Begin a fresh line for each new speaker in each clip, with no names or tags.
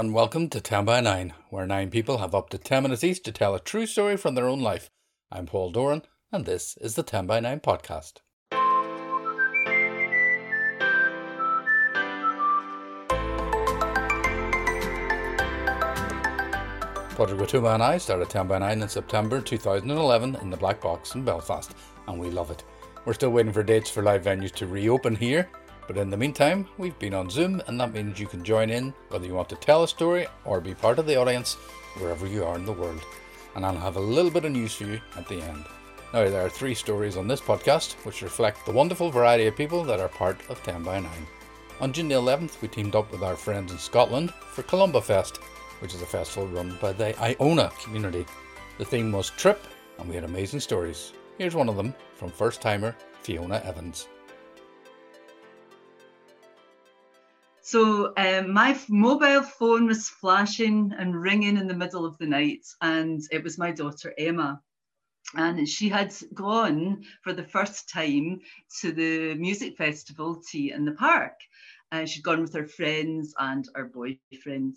and welcome to 10 by 9, where nine people have up to 10 minutes each to tell a true story from their own life. I'm Paul Doran, and this is the 10 by 9 podcast. Padraig Ó Tuama and I started 10 by 9 in September 2011 in the Black Box in Belfast, and we love it. We're still waiting for dates for live venues to reopen here, but in the meantime, we've been on Zoom, and that means you can join in whether you want to tell a story or be part of the audience wherever you are in the world. And I'll have a little bit of news for you at the end. Now, there are three stories on this podcast which reflect the wonderful variety of people that are part of 10 by 9. On June the 11th, we teamed up with our friends in Scotland for Columba Fest, which is a festival run by the Iona community. The theme was Trip, and we had amazing stories. Here's one of them from first timer Fiona Evans.
So um, my mobile phone was flashing and ringing in the middle of the night, and it was my daughter Emma. And she had gone for the first time to the music festival T in the Park. Uh, she'd gone with her friends and her boyfriend.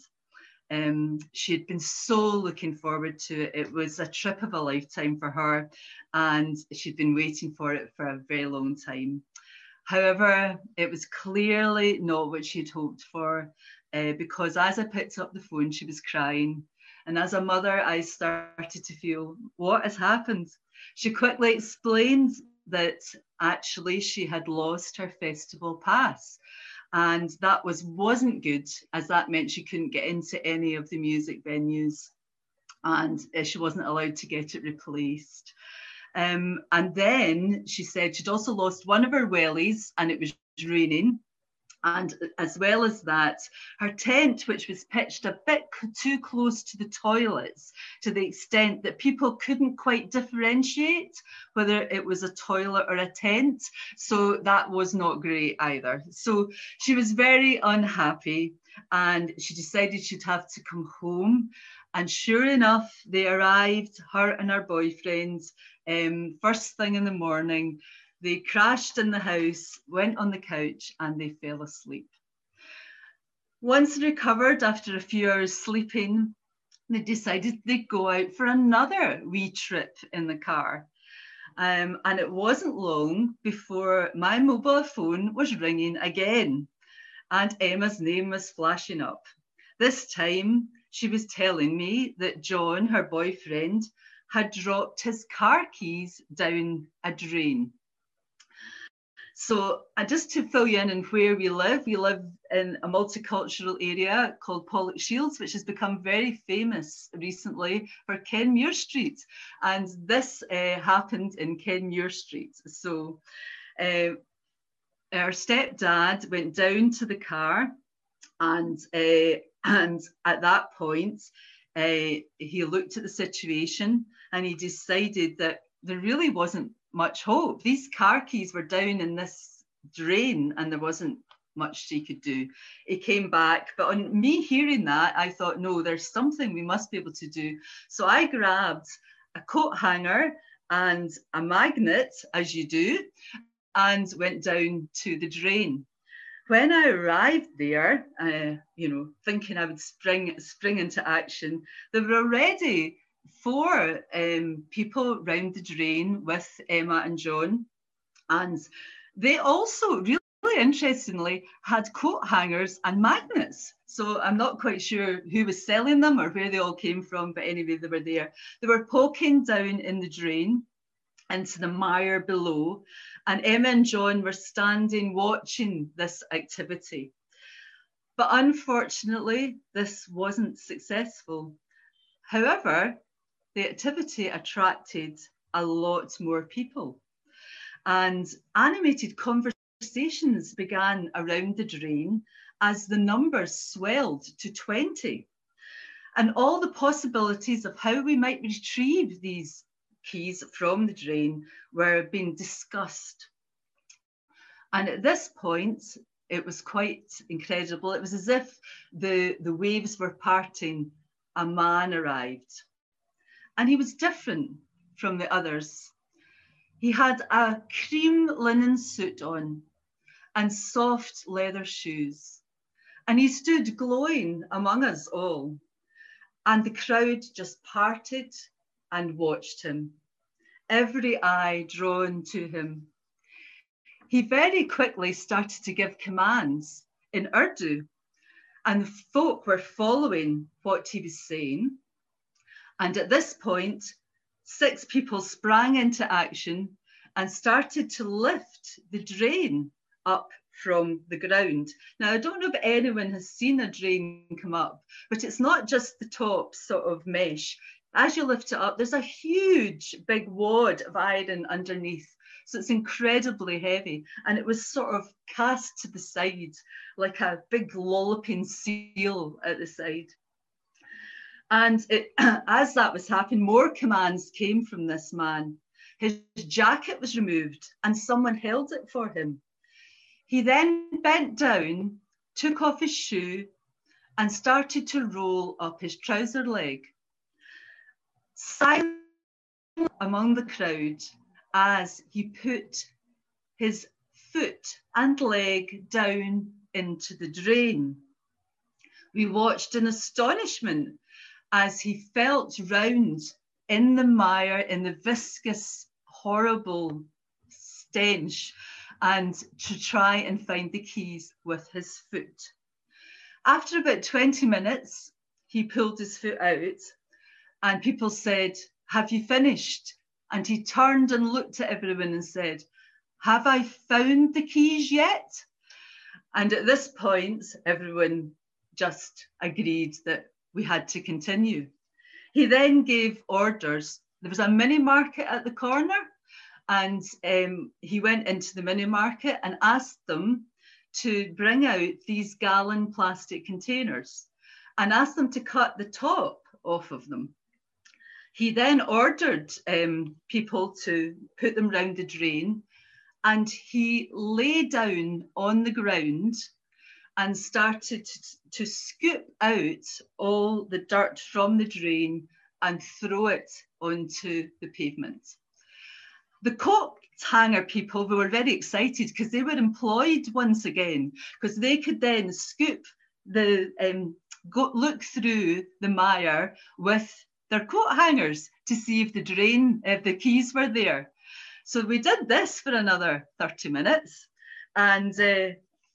Um, she had been so looking forward to it. It was a trip of a lifetime for her, and she'd been waiting for it for a very long time. However, it was clearly not what she'd hoped for uh, because as I picked up the phone, she was crying. And as a mother, I started to feel what has happened. She quickly explained that actually she had lost her festival pass. And that was wasn't good, as that meant she couldn't get into any of the music venues and uh, she wasn't allowed to get it replaced. Um, and then she said she'd also lost one of her wellies and it was raining. And as well as that, her tent, which was pitched a bit too close to the toilets, to the extent that people couldn't quite differentiate whether it was a toilet or a tent. So that was not great either. So she was very unhappy and she decided she'd have to come home. And sure enough, they arrived, her and her boyfriend, um, first thing in the morning. They crashed in the house, went on the couch, and they fell asleep. Once recovered after a few hours sleeping, they decided they'd go out for another wee trip in the car. Um, and it wasn't long before my mobile phone was ringing again and Emma's name was flashing up. This time, she was telling me that John, her boyfriend, had dropped his car keys down a drain. So, uh, just to fill you in on where we live, we live in a multicultural area called Pollokshields, which has become very famous recently for Kenmure Street. And this uh, happened in Kenmure Street. So, uh, our stepdad went down to the car, and uh, and at that point, uh, he looked at the situation and he decided that there really wasn't much hope. These car keys were down in this drain, and there wasn't much she could do. He came back, but on me hearing that, I thought, no, there's something we must be able to do. So I grabbed a coat hanger and a magnet, as you do, and went down to the drain. When I arrived there, uh, you know, thinking I would spring spring into action, there were already four um, people round the drain with Emma and John, and they also really really interestingly had coat hangers and magnets. So I'm not quite sure who was selling them or where they all came from, but anyway, they were there. They were poking down in the drain into the mire below. And Emma and John were standing watching this activity. But unfortunately, this wasn't successful. However, the activity attracted a lot more people. And animated conversations began around the drain as the numbers swelled to 20. And all the possibilities of how we might retrieve these keys from the drain were being discussed. And at this point, it was quite incredible. It was as if the, the waves were parting. A man arrived. And he was different from the others. He had a cream linen suit on and soft leather shoes. And he stood glowing among us all. And the crowd just parted and watched him, every eye drawn to him. He very quickly started to give commands in Urdu, and the folk were following what he was saying. And at this point, six people sprang into action and started to lift the drain up from the ground. Now, I don't know if anyone has seen a drain come up, but it's not just the top sort of mesh. As you lift it up, there's a huge big wad of iron underneath. So it's incredibly heavy. And it was sort of cast to the side like a big lolloping seal at the side. And it, as that was happening, more commands came from this man. His jacket was removed and someone held it for him. He then bent down, took off his shoe, and started to roll up his trouser leg. Silent among the crowd as he put his foot and leg down into the drain. We watched in astonishment as he felt round in the mire, in the viscous, horrible stench and to try and find the keys with his foot. After about 20 minutes, he pulled his foot out and people said, Have you finished? And he turned and looked at everyone and said, Have I found the keys yet? And at this point, everyone just agreed that we had to continue. He then gave orders. There was a mini market at the corner and um, he went into the mini market and asked them to bring out these gallon plastic containers and asked them to cut the top off of them. He then ordered um, people to put them round the drain and he lay down on the ground and started to, scoop out all the dirt from the drain and throw it onto the pavement. The coat hanger people were very excited because they were employed once again because they could then scoop the um, go, look through the mire with their coat hangers to see if the drain if the keys were there so we did this for another 30 minutes and uh,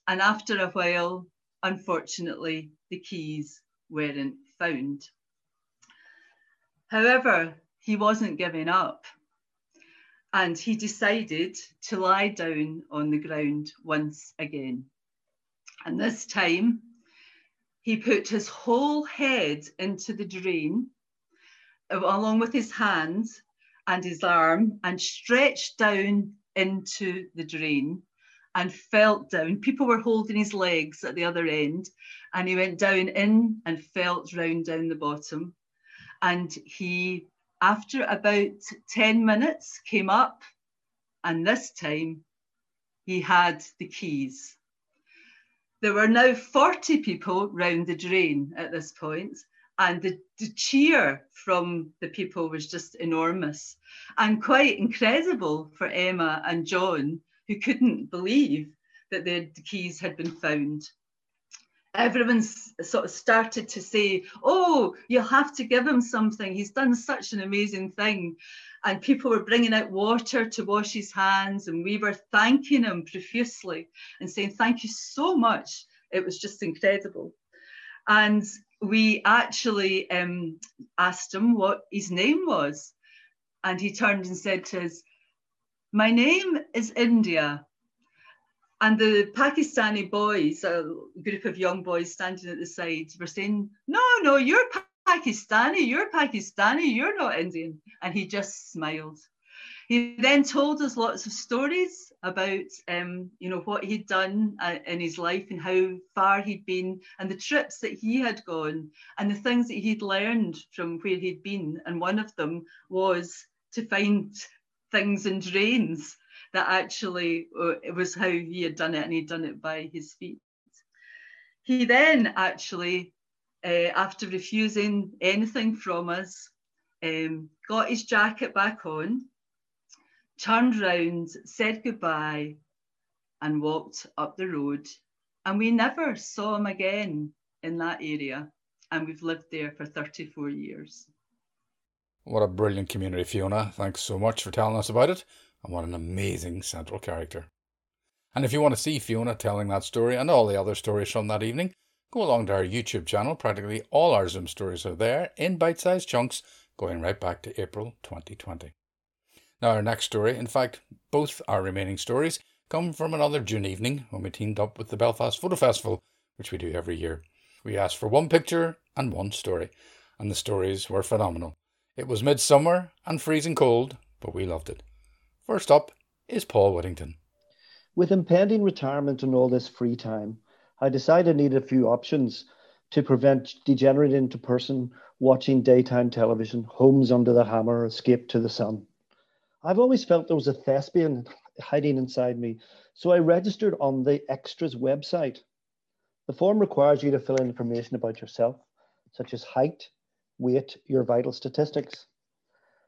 and after a while unfortunately the keys weren't found however he wasn't giving up and he decided to lie down on the ground once again. And this time, he put his whole head into the drain, along with his hands and his arm, and stretched down into the drain and felt down. People were holding his legs at the other end, and he went down in and felt round down the bottom. And he after about 10 minutes, came up, and this time he had the keys. There were now 40 people round the drain at this point, and the, the cheer from the people was just enormous and quite incredible for Emma and John, who couldn't believe that the keys had been found everyone's sort of started to say, oh, you'll have to give him something. He's done such an amazing thing. And people were bringing out water to wash his hands, and we were thanking him profusely and saying, thank you so much. It was just incredible. And we actually um, asked him what his name was. And he turned and said to us, My name is India. And the Pakistani boys, a group of young boys standing at the side, were saying, No, no, you're Pakistani, you're Pakistani, you're not Indian. And he just smiled. He then told us lots of stories about, um, you know, what he'd done uh, in his life and how far he'd been, and the trips that he had gone, and the things that he'd learned from where he'd been. And one of them was to find things in drains that actually uh, it was how he had done it and he'd done it by his feet. He then actually, uh, after refusing anything from us, um, got his jacket back on, turned round, said goodbye, and walked up the road And we never saw him again in that area. And we've lived there for 34 years.
What a brilliant community, Fiona. Thanks so much for telling us about it. And what an amazing central character. And if you want to see Fiona telling that story and all the other stories from that evening, go along to our YouTube channel. Practically all our Zoom stories are there in bite sized chunks going right back to April 2020. Now, our next story, in fact, both our remaining stories, come from another June evening when we teamed up with the Belfast Photo Festival, which we do every year. We asked for one picture and one story, and the stories were phenomenal. It was midsummer and freezing cold, but we loved it. First up is Paul Whittington.
With impending retirement and all this free time, I decided I needed a few options to prevent degenerating into person watching daytime television, Homes Under the Hammer, Escape to the Sun. I've always felt there was a thespian hiding inside me, so I registered on the Extras website. The form requires you to fill in information about yourself, such as height, weight, your vital statistics.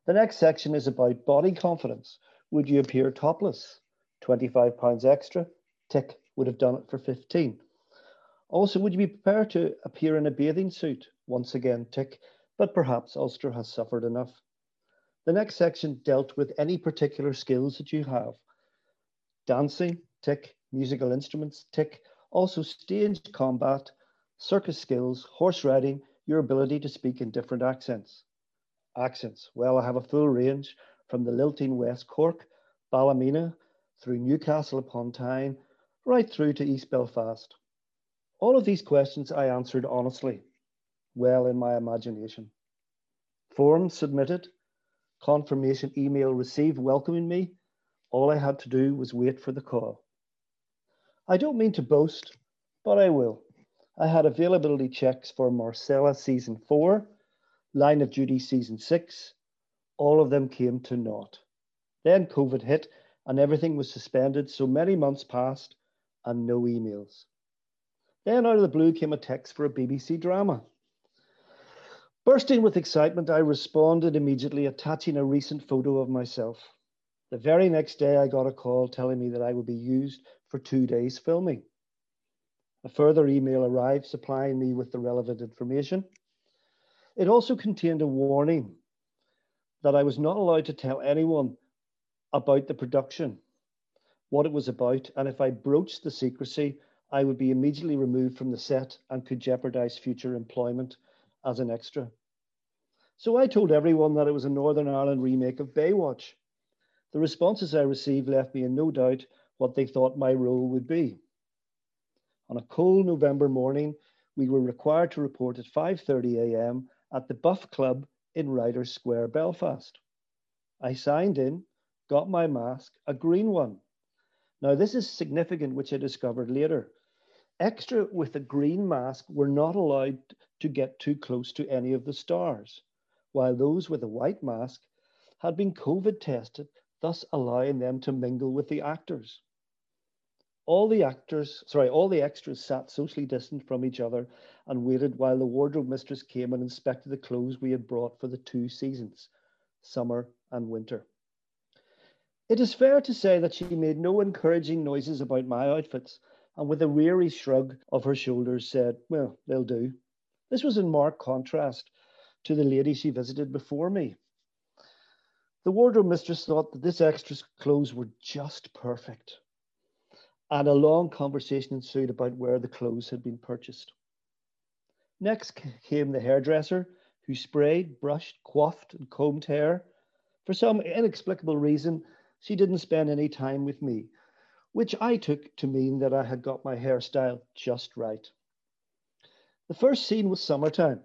The next section is about body confidence. Would you appear topless? 25 pounds extra? Tick, would have done it for 15. Also, would you be prepared to appear in a bathing suit? Once again, tick, but perhaps Ulster has suffered enough. The next section dealt with any particular skills that you have. Dancing, tick, musical instruments, tick, also stage combat, circus skills, horse riding, your ability to speak in different accents. Accents, well, I have a full range from the lilting West Cork, Ballymena, through Newcastle upon Tyne, right through to East Belfast. All of these questions I answered honestly, well in my imagination. Form submitted, confirmation email received welcoming me. All I had to do was wait for the call. I don't mean to boast, but I will. I had availability checks for Marcella season four, Line of Duty season six. All of them came to naught. Then COVID hit and everything was suspended, so many months passed and no emails. Then out of the blue came a text for a BBC drama. Bursting with excitement, I responded immediately, attaching a recent photo of myself. The very next day, I got a call telling me that I would be used for two days filming. A further email arrived supplying me with the relevant information. It also contained a warning that I was not allowed to tell anyone about the production, what it was about, and if I broached the secrecy, I would be immediately removed from the set and could jeopardize future employment as an extra. So I told everyone that it was a Northern Ireland remake of Baywatch. The responses I received left me in no doubt what they thought my role would be. On a cold November morning, we were required to report at 5:30 a.m. at the Buff Club in Riders Square, Belfast. I signed in, got my mask, a green one. Now this is significant, which I discovered later. Extra with a green mask were not allowed to get too close to any of the stars, while those with a white mask had been COVID tested, thus allowing them to mingle with the actors. All the actors, sorry, all the extras sat socially distant from each other and waited while the wardrobe mistress came and inspected the clothes we had brought for the two seasons, summer and winter. It is fair to say that she made no encouraging noises about my outfits, and with a weary shrug of her shoulders said, Well, they'll do. This was in marked contrast to the lady she visited before me. The wardrobe mistress thought that this extra's clothes were just perfect, and a long conversation ensued about where the clothes had been purchased. Next came the hairdresser, who sprayed, brushed, coiffed, and combed hair. For some inexplicable reason, she didn't spend any time with me, which I took to mean that I had got my hairstyle just right. The first scene was summertime.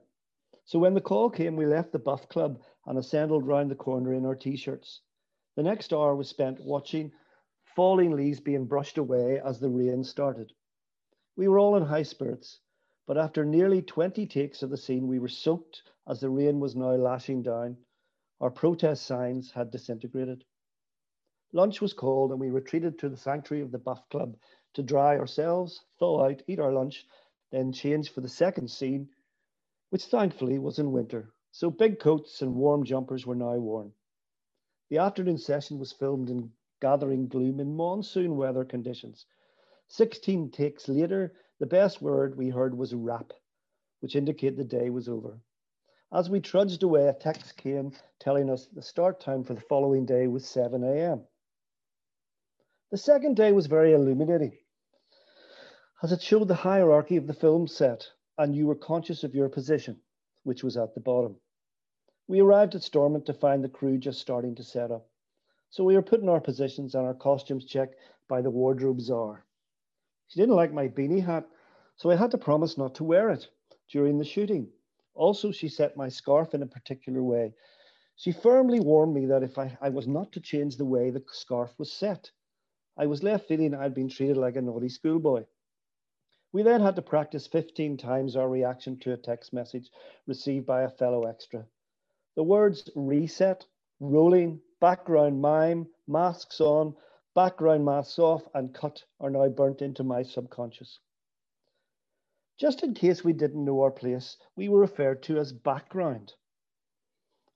So when the call came, we left the Buff Club and assembled round the corner in our t shirts. The next hour was spent watching falling leaves being brushed away as the rain started. We were all in high spirits, but after nearly 20 takes of the scene, we were soaked as the rain was now lashing down. Our protest signs had disintegrated. Lunch was called, and we retreated to the sanctuary of the Buff Club to dry ourselves, thaw out, eat our lunch, then change for the second scene, which thankfully was in winter. So big coats and warm jumpers were now worn. The afternoon session was filmed in gathering gloom in monsoon weather conditions. 16 takes later, The best word we heard was wrap, which indicated the day was over. As we trudged away, a text came telling us the start time for the following day was 7 a.m. The second day was very illuminating, as it showed the hierarchy of the film set, and you were conscious of your position, which was at the bottom. We arrived at Stormont to find the crew just starting to set up. So we were putting our positions and our costumes checked by the wardrobe czar. She didn't like my beanie hat, so I had to promise not to wear it during the shooting. Also, she set my scarf in a particular way. She firmly warned me that if I, I was not to change the way the scarf was set, I was left feeling I'd been treated like a naughty schoolboy. We then had to practice 15 times our reaction to a text message received by a fellow extra. The words reset, rolling, background mime, masks on, background masks off, and cut are now burnt into my subconscious. Just in case we didn't know our place, we were referred to as background.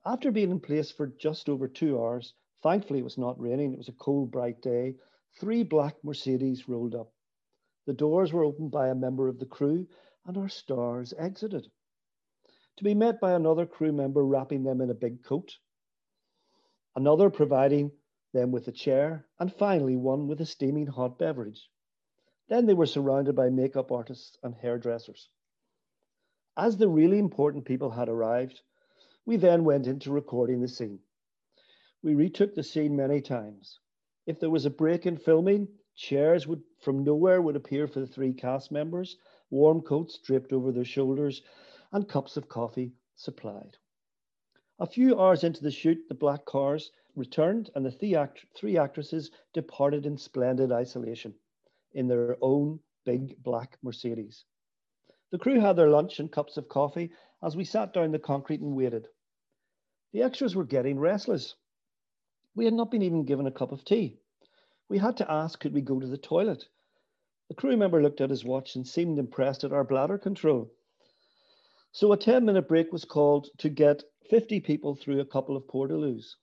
After being in place for just over two hours, thankfully it was not raining, it was a cold, bright day, three black Mercedes rolled up. The doors were opened by a member of the crew, and our stars exited to be met by another crew member wrapping them in a big coat, another providing them with a chair, and finally one with a steaming hot beverage. Then they were surrounded by makeup artists and hairdressers. As the really important people had arrived, we then went into recording the scene. We retook the scene many times. If there was a break in filming, chairs would from nowhere would appear for the three cast members, warm coats draped over their shoulders, and cups of coffee supplied. A few hours into the shoot, the black cars returned and the three, act- three actresses departed in splendid isolation in their own big black Mercedes. The crew had their lunch and cups of coffee as we sat down the concrete and waited. The extras were getting restless. We had not been even given a cup of tea. We had to ask, could we go to the toilet? The crew member looked at his watch and seemed impressed at our bladder control. So a 10 minute break was called to get 50 people through a couple of portaloos.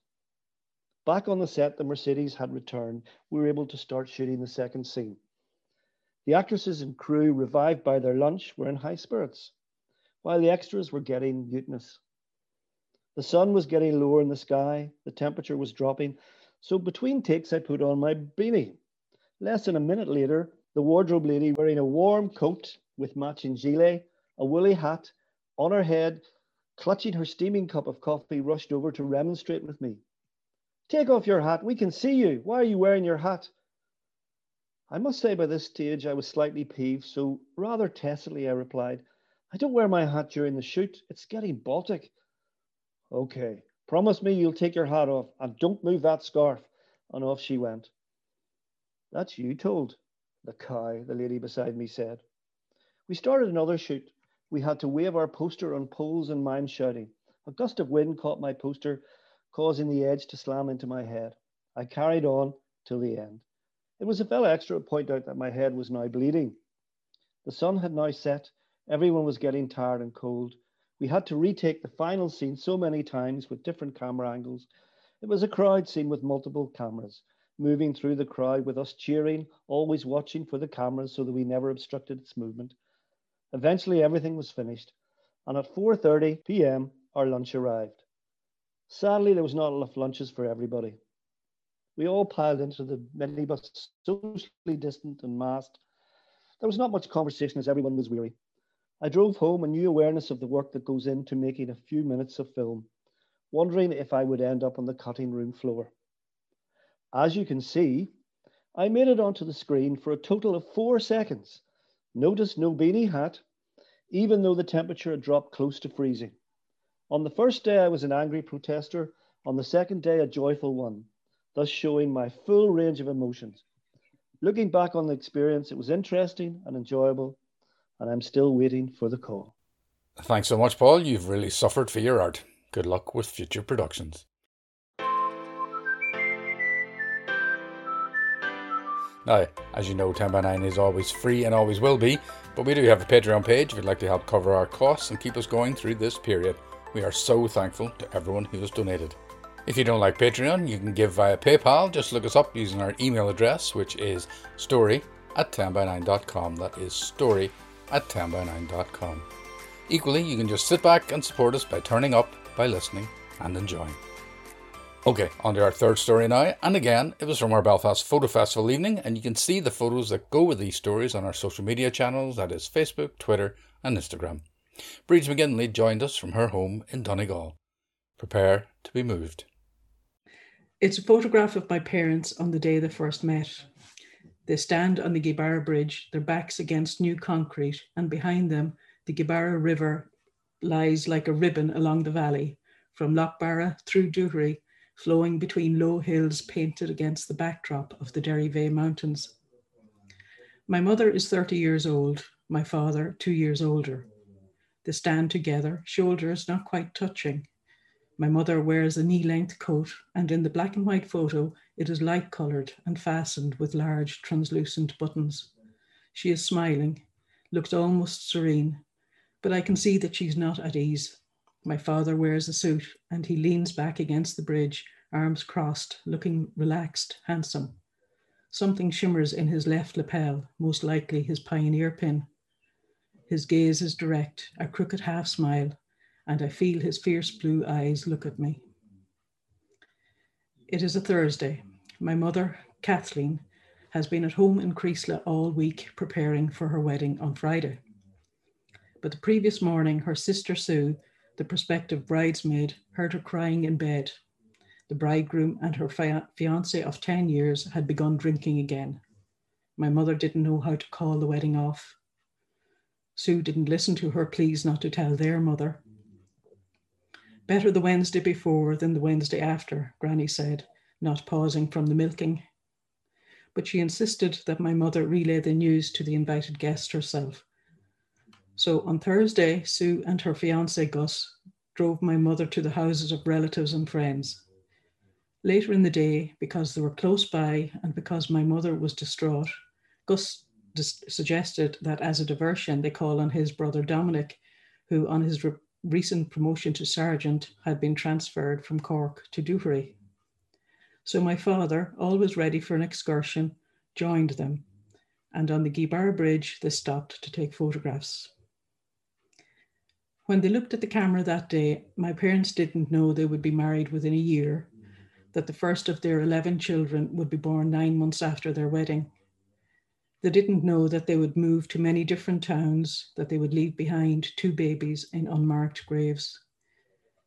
Back on the set, the Mercedes had returned. We were able to start shooting the second scene. The actresses and crew, revived by their lunch, were in high spirits, while the extras were getting mutinous. The sun was getting lower in the sky, the temperature was dropping, so between takes, I put on my beanie. Less than a minute later, the wardrobe lady, wearing a warm coat with matching gilet, a woolly hat, on her head, clutching her steaming cup of coffee, rushed over to remonstrate with me. Take off your hat. We can see you. Why are you wearing your hat? I must say by this stage I was slightly peeved, so rather testily I replied, I don't wear my hat during the shoot. It's getting Baltic. Okay, promise me you'll take your hat off and don't move that scarf. And off she went. That's you told, the cow, the lady beside me said. We started another shoot we had to wave our poster on poles and mime shouting. A gust of wind caught my poster, causing the edge to slam into my head. I carried on till the end. It was a fellow extra to point out that my head was now bleeding. The sun had now set. Everyone was getting tired and cold. We had to retake the final scene so many times with different camera angles. It was a crowd scene with multiple cameras, moving through the crowd with us cheering, always watching for the cameras so that we never obstructed its movement. Eventually, everything was finished, and at 4:30 p.m., our lunch arrived. Sadly, there was not enough lunches for everybody. We all piled into the minibus, socially distant and masked. There was not much conversation as everyone was weary. I drove home a new awareness of the work that goes into making a few minutes of film, wondering if I would end up on the cutting room floor. As you can see, I made it onto the screen for a total of four seconds Notice no beanie hat, even though the temperature had dropped close to freezing. On the first day, I was an angry protester. On the second day, a joyful one, thus showing my full range of emotions. Looking back on the experience, it was interesting and enjoyable, and I'm still waiting for the call.
Thanks so much, Paul. You've really suffered for your art. Good luck with future productions. Now, as you know, 10 by 9 is always free and always will be, but we do have a Patreon page if you'd like to help cover our costs and keep us going through this period. We are so thankful to everyone who has donated. If you don't like Patreon, you can give via PayPal. Just look us up using our email address, which is story at 10by9.com. That is story at 10by9.com. Equally, you can just sit back and support us by turning up, by listening, and enjoying. Okay, on to our third story now. And again, it was from our Belfast Photo Festival evening, and you can see the photos that go with these stories on our social media channels that is, Facebook, Twitter, and Instagram. Breeds McGinley joined us from her home in Donegal. Prepare to be moved.
It's a photograph of my parents on the day they first met. They stand on the Gweebarra Bridge, their backs against new concrete, and behind them, the Gweebarra River lies like a ribbon along the valley, from Lough Barra through Doochary, flowing between low hills painted against the backdrop of the Derryveagh Mountains. My mother is 30 years old, my father two years older. They stand together, shoulders not quite touching, my mother wears a knee length coat, and in the black and white photo, it is light coloured and fastened with large translucent buttons. She is smiling, looks almost serene, but I can see that she's not at ease. My father wears a suit and he leans back against the bridge, arms crossed, looking relaxed, handsome. Something shimmers in his left lapel, most likely his pioneer pin. His gaze is direct, a crooked half smile, and I feel his fierce blue eyes look at me. It is a Thursday. My mother, Kathleen, has been at home in Creeslough all week preparing for her wedding on Friday. But the previous morning, her sister Sue, the prospective bridesmaid, heard her crying in bed. The bridegroom and her fiance of 10 years had begun drinking again. My mother didn't know how to call the wedding off. Sue didn't listen to her pleas not to tell their mother. Better the Wednesday before than the Wednesday after, Granny said, not pausing from the milking. But she insisted that my mother relay the news to the invited guest herself. So on Thursday, Sue and her fiance Gus drove my mother to the houses of relatives and friends. Later in the day, because they were close by and because my mother was distraught, Gus dis- suggested that as a diversion, they call on his brother Dominic, who on his re- recent promotion to sergeant had been transferred from Cork to Doochary. So my father, always ready for an excursion, joined them, and on the Gweebarra Bridge they stopped to take photographs. When they looked at the camera that day, my parents didn't know they would be married within a year, that the first of their 11 children would be born nine months after their wedding. They didn't know that they would move to many different towns, that they would leave behind two babies in unmarked graves.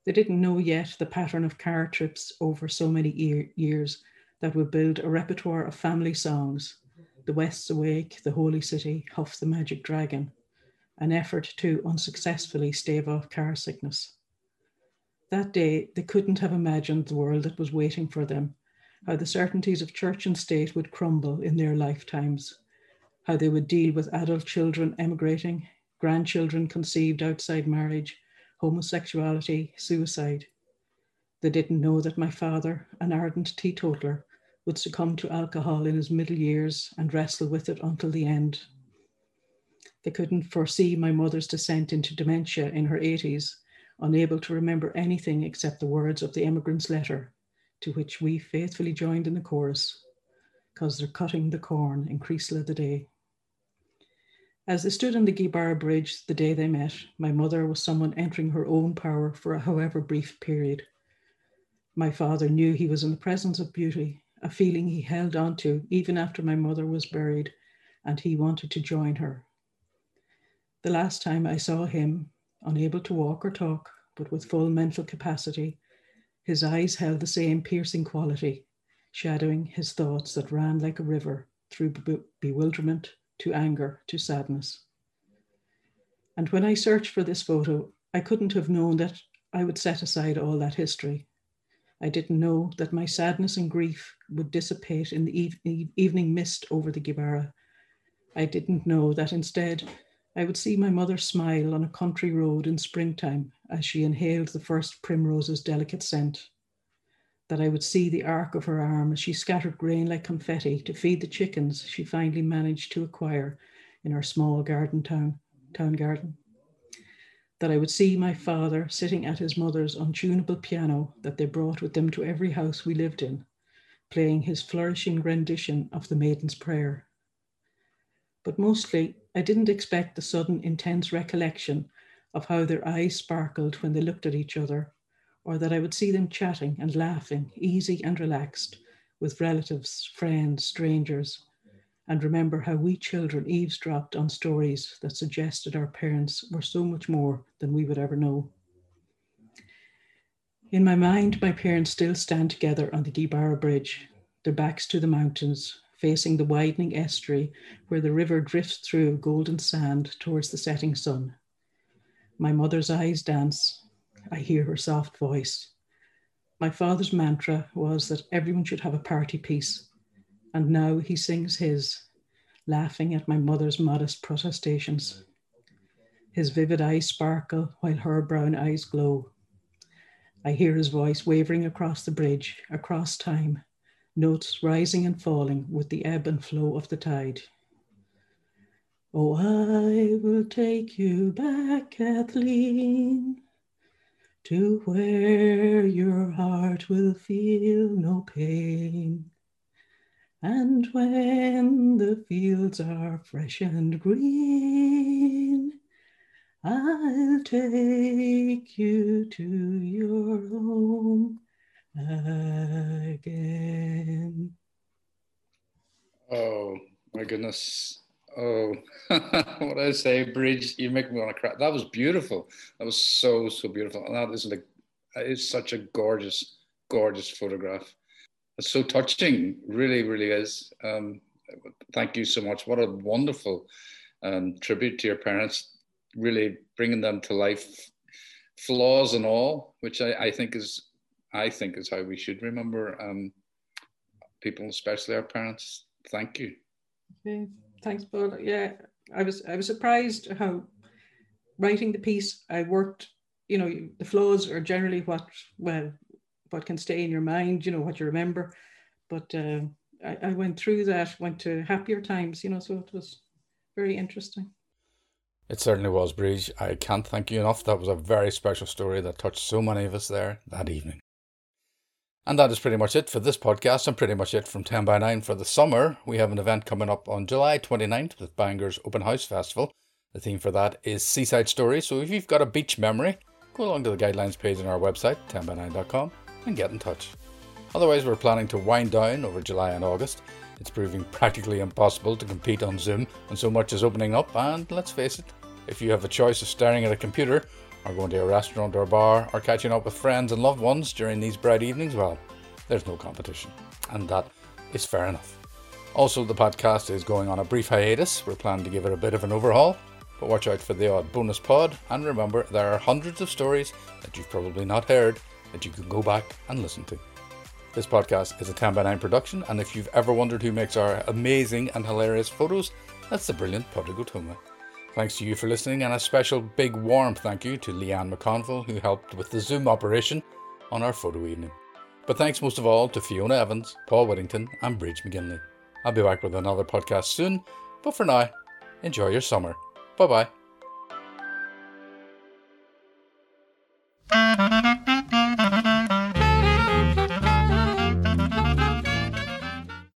They didn't know yet the pattern of car trips over so many years that would build a repertoire of family songs The West's Awake, The Holy City, Puff the Magic Dragon, an effort to unsuccessfully stave off car sickness. That day, they couldn't have imagined the world that was waiting for them, how the certainties of church and state would crumble in their lifetimes how they would deal with adult children emigrating, grandchildren conceived outside marriage, homosexuality, suicide. They didn't know that my father, an ardent teetotaler, would succumb to alcohol in his middle years and wrestle with it until the end. They couldn't foresee my mother's descent into dementia in her 80s, unable to remember anything except the words of the emigrant's letter, to which we faithfully joined in the chorus because they're cutting the corn in Creeslough the day. As they stood on the Gweebarra Bridge the day they met, my mother was someone entering her own power for a however brief period. My father knew he was in the presence of beauty, a feeling he held on to even after my mother was buried, and he wanted to join her. The last time I saw him, unable to walk or talk, but with full mental capacity, his eyes held the same piercing quality shadowing his thoughts that ran like a river through be- bewilderment to anger to sadness. And when I searched for this photo, I couldn't have known that I would set aside all that history. I didn't know that my sadness and grief would dissipate in the eve- evening mist over the Gweebarra. I didn't know that instead I would see my mother smile on a country road in springtime as she inhaled the first primrose's delicate scent that I would see the arc of her arm as she scattered grain like confetti to feed the chickens she finally managed to acquire in our small garden town, town garden. That I would see my father sitting at his mother's untunable piano that they brought with them to every house we lived in, playing his flourishing rendition of the Maiden's Prayer. but mostly I didn't expect the sudden intense recollection of how their eyes sparkled when they looked at each other, or that I would see them chatting and laughing, easy and relaxed, with relatives, friends, strangers, and remember how we children eavesdropped on stories that suggested our parents were so much more than we would ever know. In my mind, my parents still stand together on the Gweebarra Bridge, their backs to the mountains, facing the widening estuary where the river drifts through golden sand towards the setting sun. My mother's eyes dance. I hear her soft voice. My father's mantra was that everyone should have a party piece, and now he sings his, laughing at my mother's modest protestations. His vivid eyes sparkle while her brown eyes glow. I hear his voice wavering across the bridge, across time, notes rising and falling with the ebb and flow of the tide. Oh, I will take you back, Kathleen, to where your heart will feel no pain. And when the fields are fresh and green, I'll take you to your home again.
Oh my goodness. Oh, what I say, Bridge, you make me want to cry. That was beautiful. That was so, so beautiful. And that is like, it's such a gorgeous, gorgeous photograph. It's so touching, really, really is. Um, thank you so much. What a wonderful um, tribute to your parents, really bringing them to life, flaws and all, which I, I think is I think is how we should remember um, people, especially our parents. Thank you.
Thanks, Paul. Yeah, I was I was surprised how writing the piece I worked. You know, the flaws are generally what well what can stay in your mind. You know what you remember, but uh, I, I went through that. Went to happier times. You know, so it was very interesting.
It certainly was, Bridge. I can't thank you enough. That was a very special story that touched so many of us there that evening. And that is pretty much it for this podcast and pretty much it from 10 by 9 for the summer. We have an event coming up on July 29th with Bangor's Open House Festival. The theme for that is Seaside Stories. So if you've got a beach memory, go along to the guidelines page on our website, 10by9.com, and get in touch. Otherwise, we're planning to wind down over July and August. It's proving practically impossible to compete on Zoom, and so much is opening up. And let's face it, if you have a choice of staring at a computer or going to a restaurant or a bar, or catching up with friends and loved ones during these bright evenings, well, there's no competition. And that is fair enough. Also, the podcast is going on a brief hiatus. We're planning to give it a bit of an overhaul, but watch out for the odd bonus pod. And remember, there are hundreds of stories that you've probably not heard that you can go back and listen to. This podcast is a 10 by 9 production, and if you've ever wondered who makes our amazing and hilarious photos, that's the brilliant Padraig Ó Tuama. Thanks to you for listening, and a special big warm thank you to Leanne McConville, who helped with the Zoom operation on our photo evening. But thanks most of all to Fiona Evans, Paul Whittington, and Bridge McGinley. I'll be back with another podcast soon, but for now, enjoy your summer. Bye bye.